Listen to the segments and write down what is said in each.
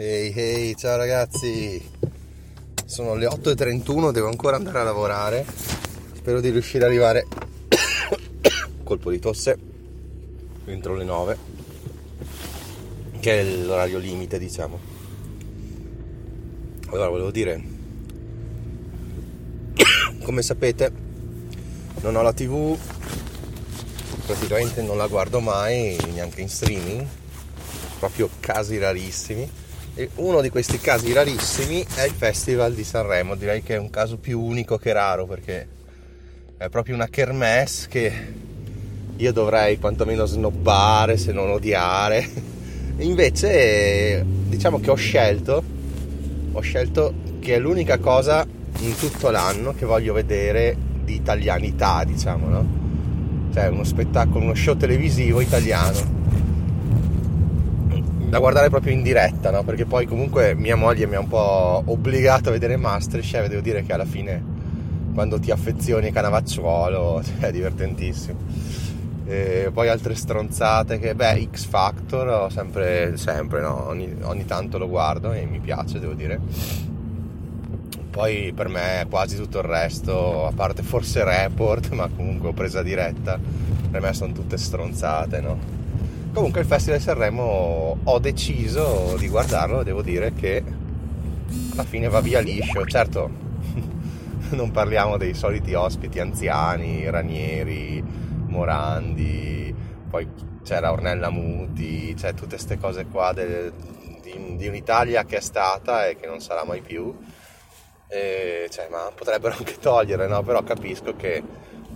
Ehi, hey, hey, ciao ragazzi! Sono le 8.31, devo ancora andare a lavorare. Spero di riuscire ad arrivare. colpo di tosse entro le 9 che è l'orario limite diciamo allora volevo dire come sapete non ho la tv praticamente non la guardo mai neanche in streaming proprio casi rarissimi uno di questi casi rarissimi è il festival di Sanremo direi che è un caso più unico che raro perché è proprio una kermesse che io dovrei quantomeno snobbare se non odiare Invece diciamo che ho scelto, ho scelto che è l'unica cosa in tutto l'anno che voglio vedere di italianità, diciamo, no? Cioè uno spettacolo, uno show televisivo italiano. Da guardare proprio in diretta, no? Perché poi comunque mia moglie mi ha un po' obbligato a vedere Masterchef e devo dire che alla fine quando ti affezioni Canavacciuolo cioè, è divertentissimo e poi altre stronzate che, beh, X Factor ho sempre, sempre no? ogni, ogni tanto lo guardo e mi piace, devo dire. Poi per me quasi tutto il resto, a parte forse Report, ma comunque ho presa diretta, per me sono tutte stronzate, no? Comunque il Festival di Sanremo ho deciso di guardarlo, devo dire che alla fine va via liscio. Certo, non parliamo dei soliti ospiti anziani, ranieri, Morandi, poi c'era Ornella Muti, c'è tutte queste cose qua del, di, di, un'Italia che è stata e che non sarà mai più. E, cioè, ma potrebbero anche togliere, no? Però capisco che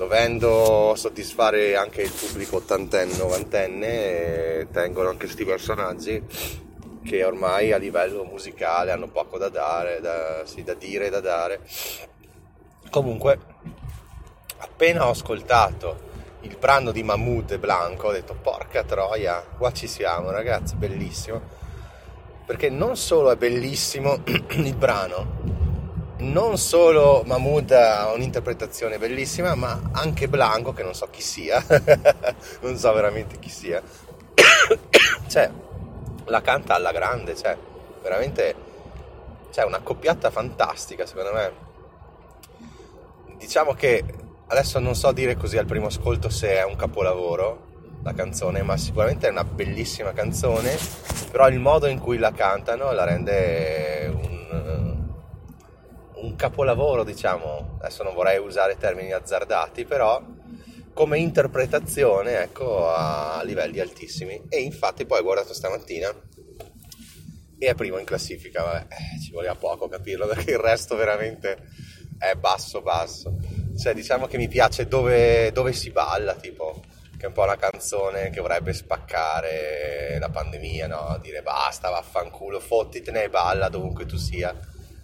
dovendo soddisfare anche il pubblico ottantenne, novantenne, tengono anche questi personaggi che ormai a livello musicale hanno poco da dare, da, sì, da dire e da dare. Comunque, appena ho ascoltato il brano di Mahmoud e Blanco, ho detto porca troia, qua ci siamo ragazzi, bellissimo. Perché non solo è bellissimo il brano, non solo Mahmoud ha un'interpretazione bellissima, ma anche Blanco, che non so chi sia, non so veramente chi sia, cioè, la canta alla grande, cioè, veramente, cioè, una coppiata fantastica secondo me. Diciamo che Adesso non so dire così al primo ascolto se è un capolavoro la canzone, ma sicuramente è una bellissima canzone, però il modo in cui la cantano la rende un, un capolavoro, diciamo. Adesso non vorrei usare termini azzardati, però come interpretazione, ecco, a livelli altissimi. E infatti poi ho guardato stamattina e è primo in classifica, vabbè, eh, ci voleva poco capirlo perché il resto veramente è basso basso cioè diciamo che mi piace dove, dove si balla, tipo, che è un po' una canzone che vorrebbe spaccare la pandemia, no? Dire basta, vaffanculo, fottitene e balla dovunque tu sia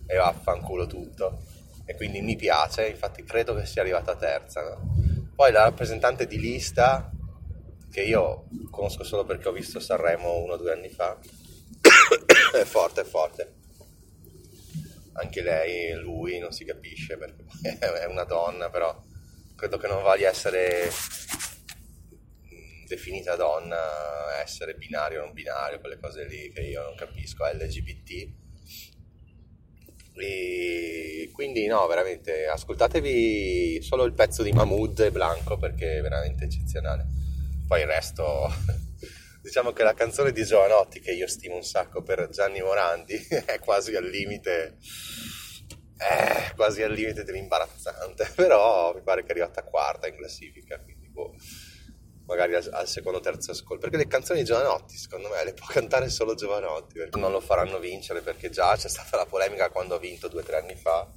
e vaffanculo tutto. E quindi mi piace, infatti credo che sia arrivata terza, no? Poi la rappresentante di lista, che io conosco solo perché ho visto Sanremo uno o due anni fa, è forte, è forte anche lei, lui, non si capisce perché è una donna, però credo che non voglia essere definita donna, essere binario o non binario, quelle cose lì che io non capisco, LGBT. E quindi no, veramente ascoltatevi solo il pezzo di Mahmood e Blanco perché è veramente eccezionale. Poi il resto diciamo che la canzone di Giovanotti che io stimo un sacco per Gianni Morandi è quasi al limite è quasi al limite dell'imbarazzante però mi pare che è arrivata quarta in classifica quindi boh, magari al, al secondo o terzo ascolto perché le canzoni di Giovanotti secondo me le può cantare solo Giovanotti non lo faranno vincere perché già c'è stata la polemica quando ha vinto due o tre anni fa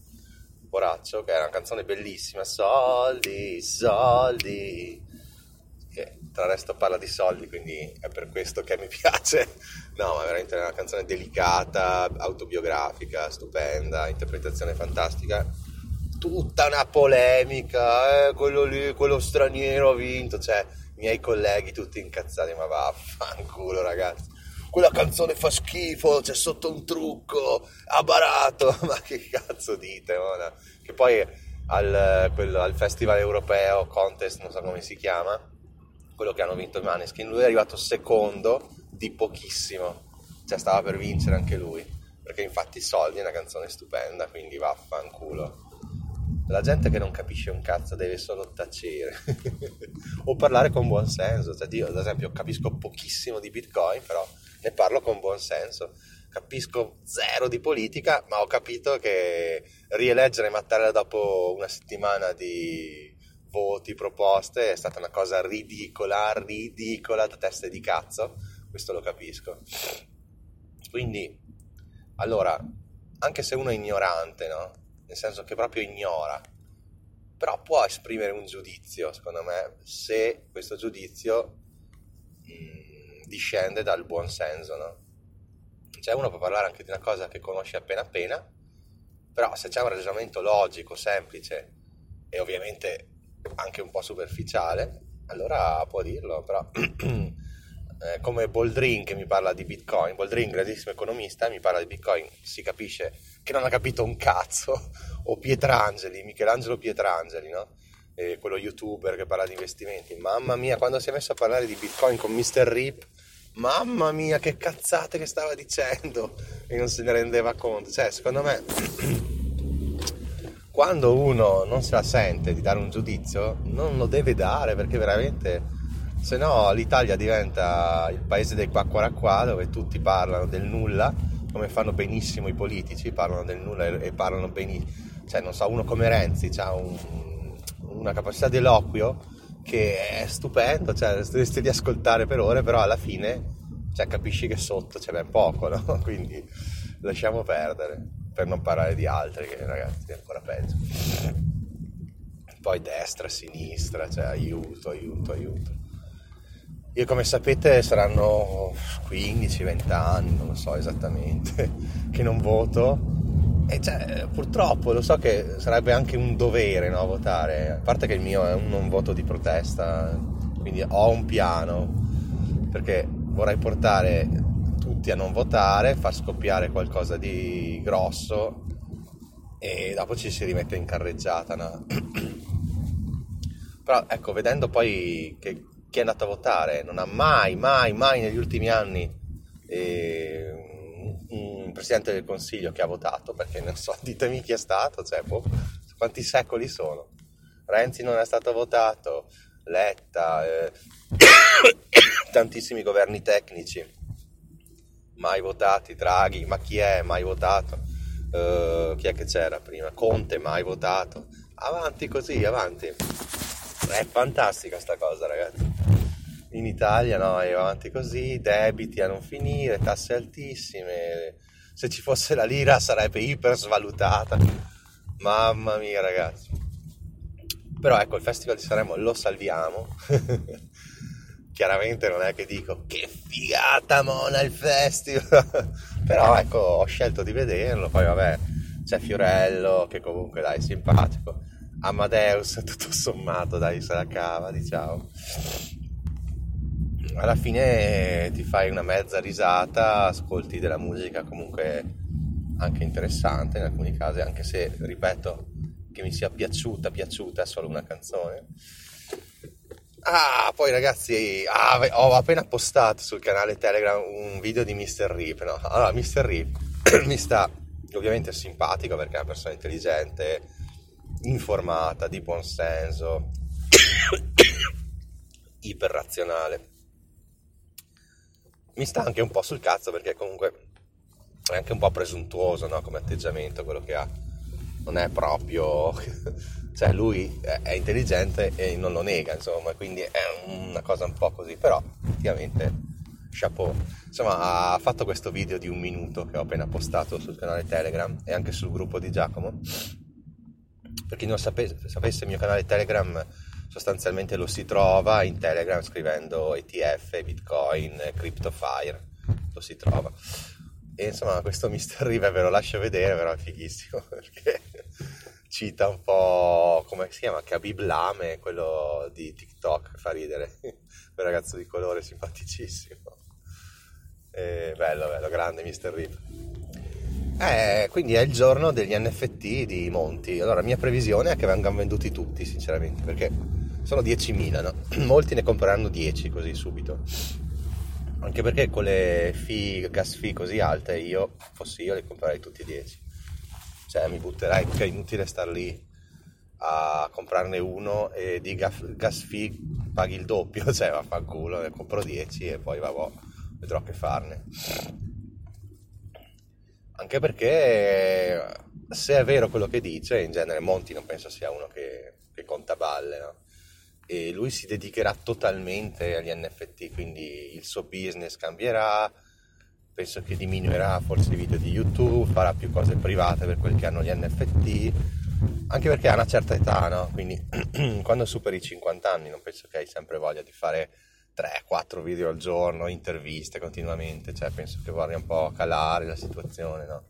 Poraccio che era una canzone bellissima soldi soldi che tra il resto parla di soldi, quindi è per questo che mi piace. No, ma veramente è una canzone delicata, autobiografica, stupenda, interpretazione fantastica. Tutta una polemica, eh, quello lì, quello straniero ha vinto, cioè miei colleghi tutti incazzati, ma vaffanculo ragazzi. Quella canzone fa schifo, c'è sotto un trucco, ha barato, ma che cazzo dite? Mona? Che poi al, quello, al festival europeo, contest, non so come si chiama, quello che hanno vinto i Maneskin, lui è arrivato secondo di pochissimo, cioè stava per vincere anche lui, perché infatti Soldi è una canzone stupenda, quindi vaffanculo. La gente che non capisce un cazzo deve solo tacere o parlare con buon senso, cioè io ad esempio capisco pochissimo di Bitcoin, però ne parlo con buon senso. Capisco zero di politica, ma ho capito che rieleggere Mattarella dopo una settimana di voti, proposte, è stata una cosa ridicola, ridicola da teste di cazzo, questo lo capisco. Quindi, allora, anche se uno è ignorante, no? Nel senso che proprio ignora, però può esprimere un giudizio, secondo me, se questo giudizio mh, mm, discende dal buon senso, no? Cioè uno può parlare anche di una cosa che conosce appena appena, però se c'è un ragionamento logico, semplice e ovviamente anche un po' superficiale, allora può dirlo, però eh, come Boldrin che mi parla di Bitcoin, Boldrin, grandissimo economista, mi parla di Bitcoin, si capisce che non ha capito un cazzo, o Pietrangeli, Michelangelo Pietrangeli, no? E quello youtuber che parla di investimenti, mamma mia, quando si è messo a parlare di Bitcoin con Mr. Rip, mamma mia che cazzate che stava dicendo e non se ne rendeva conto, cioè secondo me quando uno non se la sente di dare un giudizio, non lo deve dare perché veramente, se no l'Italia diventa il paese del qua dove tutti parlano del nulla, come fanno benissimo i politici, parlano del nulla e parlano benissimo. Cioè, non so, uno come Renzi ha un, una capacità di eloquio che è stupendo, cioè, dovresti di ascoltare per ore, però alla fine cioè, capisci che sotto c'è ben poco, no? Quindi lasciamo perdere per non parlare di altri che ragazzi è ancora peggio poi destra, sinistra cioè aiuto, aiuto, aiuto io come sapete saranno 15-20 anni non lo so esattamente che non voto e cioè, purtroppo lo so che sarebbe anche un dovere no, votare a parte che il mio è un non voto di protesta quindi ho un piano perché vorrei portare tutti a non votare, far scoppiare qualcosa di grosso e dopo ci si rimette in carreggiata. No? Però ecco, vedendo poi che chi è andato a votare non ha mai, mai, mai negli ultimi anni eh, un, presidente del consiglio che ha votato, perché non so, ditemi chi è stato, cioè, boh, quanti secoli sono. Renzi non è stato votato, Letta, eh, tantissimi governi tecnici mai votati, Draghi, ma chi è mai votato? Uh, chi è che c'era prima? Conte, mai votato. Avanti così, avanti. È fantastica sta cosa, ragazzi. In Italia no, è avanti così, debiti a non finire, tasse altissime. Se ci fosse la lira sarebbe iper svalutata. Mamma mia, ragazzi. Però ecco, il Festival di Sanremo lo salviamo. chiaramente non è che dico che figata mona il festival però ecco ho scelto di vederlo poi vabbè c'è Fiorello che comunque dai simpatico Amadeus tutto sommato dai se la cava diciamo alla fine ti fai una mezza risata ascolti della musica comunque anche interessante in alcuni casi anche se ripeto che mi sia piaciuta piaciuta è solo una canzone Ah, poi ragazzi, ah, ho appena postato sul canale Telegram un video di Mr. Rip, no? Allora, Mr. Rip mi sta ovviamente simpatico perché è una persona intelligente, informata, di buon senso, iperrazionale. Mi sta anche un po' sul cazzo perché comunque è anche un po' presuntuoso, no? Come atteggiamento quello che ha. Non è proprio cioè lui è intelligente e non lo nega, insomma, quindi è una cosa un po' così, però effettivamente chapeau. Insomma, ha fatto questo video di un minuto che ho appena postato sul canale Telegram e anche sul gruppo di Giacomo. Per chi non sapesse, sapesse il mio canale Telegram sostanzialmente lo si trova in Telegram scrivendo ETF, Bitcoin, CryptoFire, lo si trova. E insomma questo Mr. Rive ve lo lascio vedere, però è fighissimo perché cita un po' come si chiama, Khabib Lame, quello di TikTok, fa ridere, quel ragazzo di colore simpaticissimo. E bello, bello, grande Mr. Rive. Eh, quindi è il giorno degli NFT di Monti. Allora, mia previsione è che vengano venduti tutti, sinceramente, perché sono 10.000, no? Molti ne compreranno 10 così subito. Anche perché con le fee, gas fee così alte, io, fossi io, li comprerei tutti 10. Cioè, mi butterei, perché è inutile star lì a comprarne uno e di gas fee paghi il doppio, cioè vaffanculo, ne compro 10 e poi vabbè, vedrò che farne. Anche perché se è vero quello che dice, in genere Monti non penso sia uno che, che conta balle, no? E lui si dedicherà totalmente agli NFT, quindi il suo business cambierà, penso che diminuirà forse i video di YouTube, farà più cose private per quelli che hanno gli NFT, anche perché ha una certa età, no? Quindi quando superi i 50 anni non penso che hai sempre voglia di fare 3-4 video al giorno, interviste continuamente, cioè penso che vorrei un po' calare la situazione, no?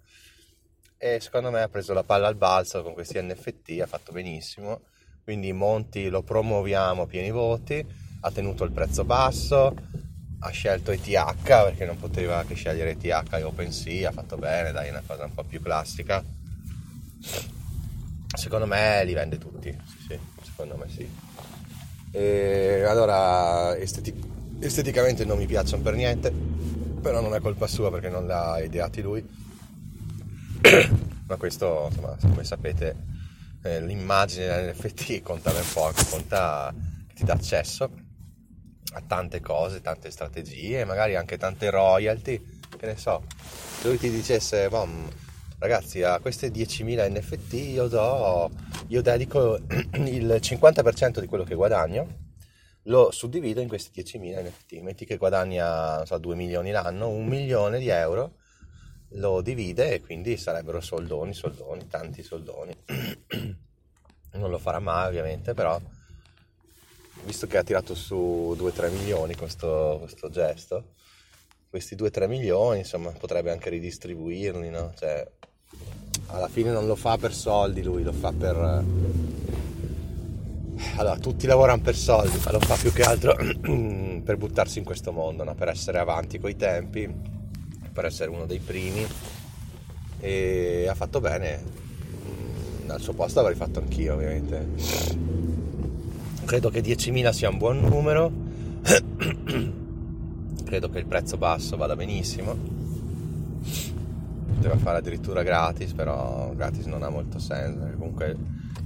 E secondo me ha preso la palla al balzo con questi NFT, ha fatto benissimo, quindi Monti lo promuoviamo pieni voti, ha tenuto il prezzo basso, ha scelto ETH perché non poteva che scegliere ETH e OpenSea, ha fatto bene, dai, è una cosa un po' più classica. Secondo me li vende tutti, sì, sì, secondo me sì. E allora estetic- esteticamente non mi piacciono per niente, però non è colpa sua perché non l'ha ideati lui. Ma questo, insomma, come sapete, eh, l'immagine dell'NFT conta ben poco, conta che ti dà accesso a tante cose, tante strategie, magari anche tante royalty, che ne so. Se lui ti dicesse, bom, ragazzi, a queste 10.000 NFT io do io dedico il 50% di quello che guadagno, lo suddivido in questi 10.000 NFT. Metti che guadagna so, 2 milioni l'anno, un milione di euro lo divide e quindi sarebbero soldoni, soldoni, tanti soldoni. farà mai ovviamente, però visto che ha tirato su 2-3 milioni questo, questo gesto, questi 2-3 milioni insomma potrebbe anche ridistribuirli, no? Cioè, alla fine non lo fa per soldi lui, lo fa per... Allora, tutti lavorano per soldi, ma lo fa più che altro per buttarsi in questo mondo, no? per essere avanti coi tempi, per essere uno dei primi e ha fatto bene. Al suo posto avrei fatto anch'io, ovviamente. Credo che 10.000 sia un buon numero, credo che il prezzo basso vada benissimo poteva fare addirittura gratis, però gratis non ha molto senso, comunque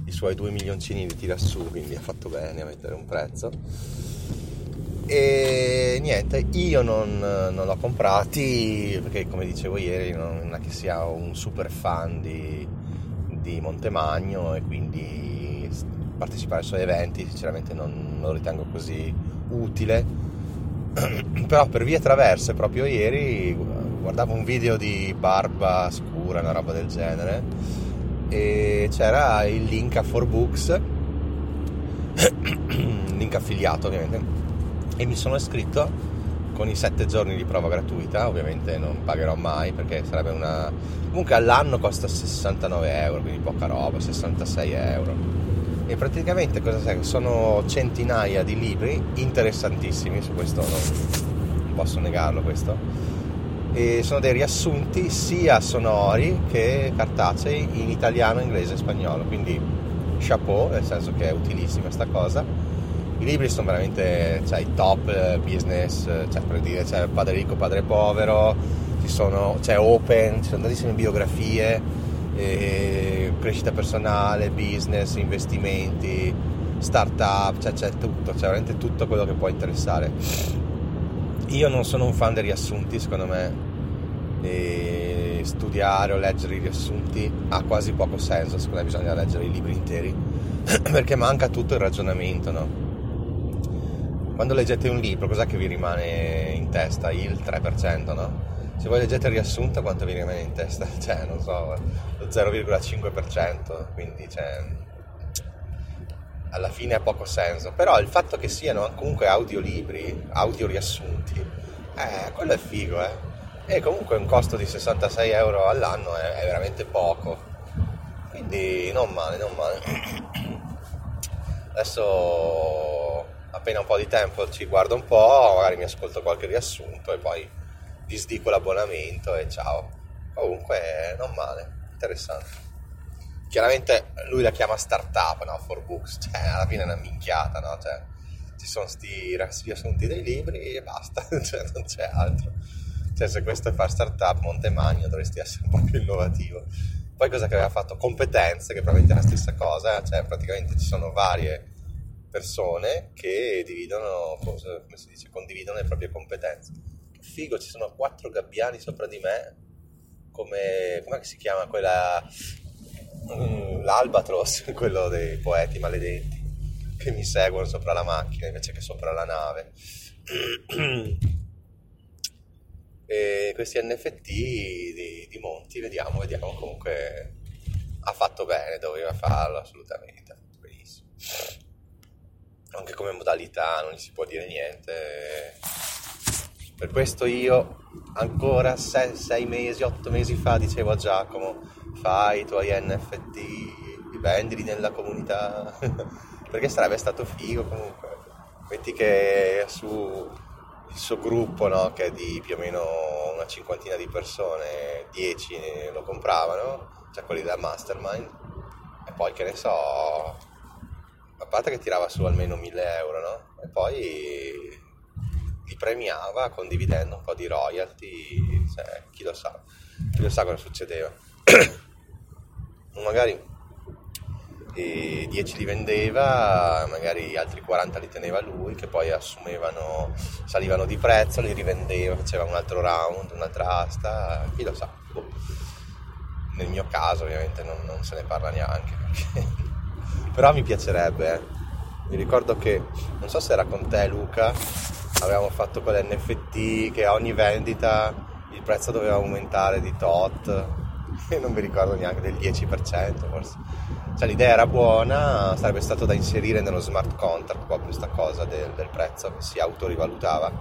i suoi due milioncini li tira su, quindi ha fatto bene a mettere un prezzo. E niente, io non, non l'ho comprati perché come dicevo ieri non è che sia un super fan di, di Montemagno e quindi partecipare ai suoi eventi sinceramente non, non lo ritengo così utile. Però per vie traverse proprio ieri guardavo un video di barba scura, una roba del genere, e c'era il link a 4Books, link affiliato ovviamente, e mi sono iscritto con i 7 giorni di prova gratuita, ovviamente non pagherò mai perché sarebbe una... comunque all'anno costa 69 euro, quindi poca roba, 66 euro. E praticamente cosa sai? Sono centinaia di libri interessantissimi, su questo non posso negarlo questo e sono dei riassunti sia sonori che cartacei in italiano, inglese e spagnolo, quindi chapeau, nel senso che è utilissima questa cosa. I libri sono veramente cioè, i top eh, business, cioè, per dire c'è Padre ricco, Padre povero, sono, c'è Open, ci sono tantissime biografie, crescita personale, business, investimenti, startup, cioè, c'è tutto, c'è veramente tutto quello che può interessare io non sono un fan dei riassunti, secondo me e studiare o leggere i riassunti ha quasi poco senso, secondo me bisogna leggere i libri interi, perché manca tutto il ragionamento, no? Quando leggete un libro, cos'è che vi rimane in testa? Il 3%, no? Se voi leggete il riassunto, quanto vi rimane in testa? Cioè, non so, lo 0,5%, quindi, cioè... alla fine ha poco senso. Però il fatto che siano comunque audiolibri, audio riassunti, eh, quello è figo, eh. E comunque un costo di 66 euro all'anno è, è veramente poco. Quindi non male, non male. Adesso appena un po' di tempo ci guardo un po', magari mi ascolto qualche riassunto e poi disdico l'abbonamento e ciao. Comunque non male, interessante. Chiaramente lui la chiama startup, no? For Books, cioè alla fine è una minchiata, no? Cioè, ci sono sti riassunti dei libri e basta, cioè non c'è altro. Cioè se questo è fare startup, Montemagno dovresti essere un po' più innovativo. Poi cosa che aveva fatto? Competenze, che probabilmente è la stessa cosa, cioè praticamente ci sono varie persone che dividono, come si dice, condividono le proprie competenze. Che figo, ci sono quattro gabbiani sopra di me, come, come si chiama quella, mm, l'albatros, quello dei poeti maledetti, che mi seguono sopra la macchina invece che sopra la nave. E questi NFT di, di Monti, vediamo, vediamo comunque ha fatto bene, doveva farlo assolutamente, benissimo. Anche come modalità non gli si può dire niente. Per questo io ancora 6 mesi, 8 mesi fa dicevo a Giacomo fai i tuoi NFT, vendili nella comunità, perché sarebbe stato figo comunque. Metti che su il suo gruppo, no, che è di più o meno una cinquantina di persone, 10 lo compravano, cioè quelli da mastermind, e poi che ne so, a parte che tirava su almeno 1000 euro, no? E poi li premiava condividendo un po' di royalty, cioè, chi lo sa, chi lo sa cosa succedeva. Magari e 10 li vendeva, magari altri 40 li teneva lui, che poi assumevano, salivano di prezzo, li rivendeva, faceva un altro round, un'altra asta, chi lo sa. Boh. Nel mio caso ovviamente non, non se ne parla neanche, perché... però mi piacerebbe. Eh. Mi ricordo che, non so se era con te Luca, avevamo fatto quell'NFT che a ogni vendita il prezzo doveva aumentare di tot, e non mi ricordo neanche del 10% forse cioè, l'idea era buona, sarebbe stato da inserire nello smart contract proprio questa cosa del, del prezzo che si autorivalutava.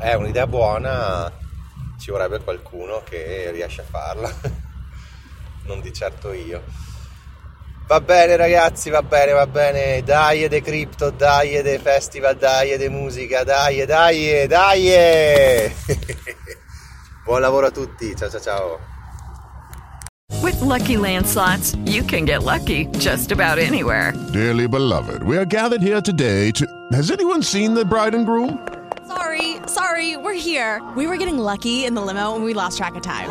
È un'idea buona, ci vorrebbe qualcuno che riesce a farla, non di certo io. Va bene ragazzi, va bene, va bene, dai de cripto, dai de festival, dai de musica, dai, dai, dai! Buon lavoro a tutti, ciao ciao ciao! With lucky landslots, you can get lucky just about anywhere. Dearly beloved, we are gathered here today to. Has anyone seen the bride and groom? Sorry, sorry, we're here. We were getting lucky in the limo and we lost track of time.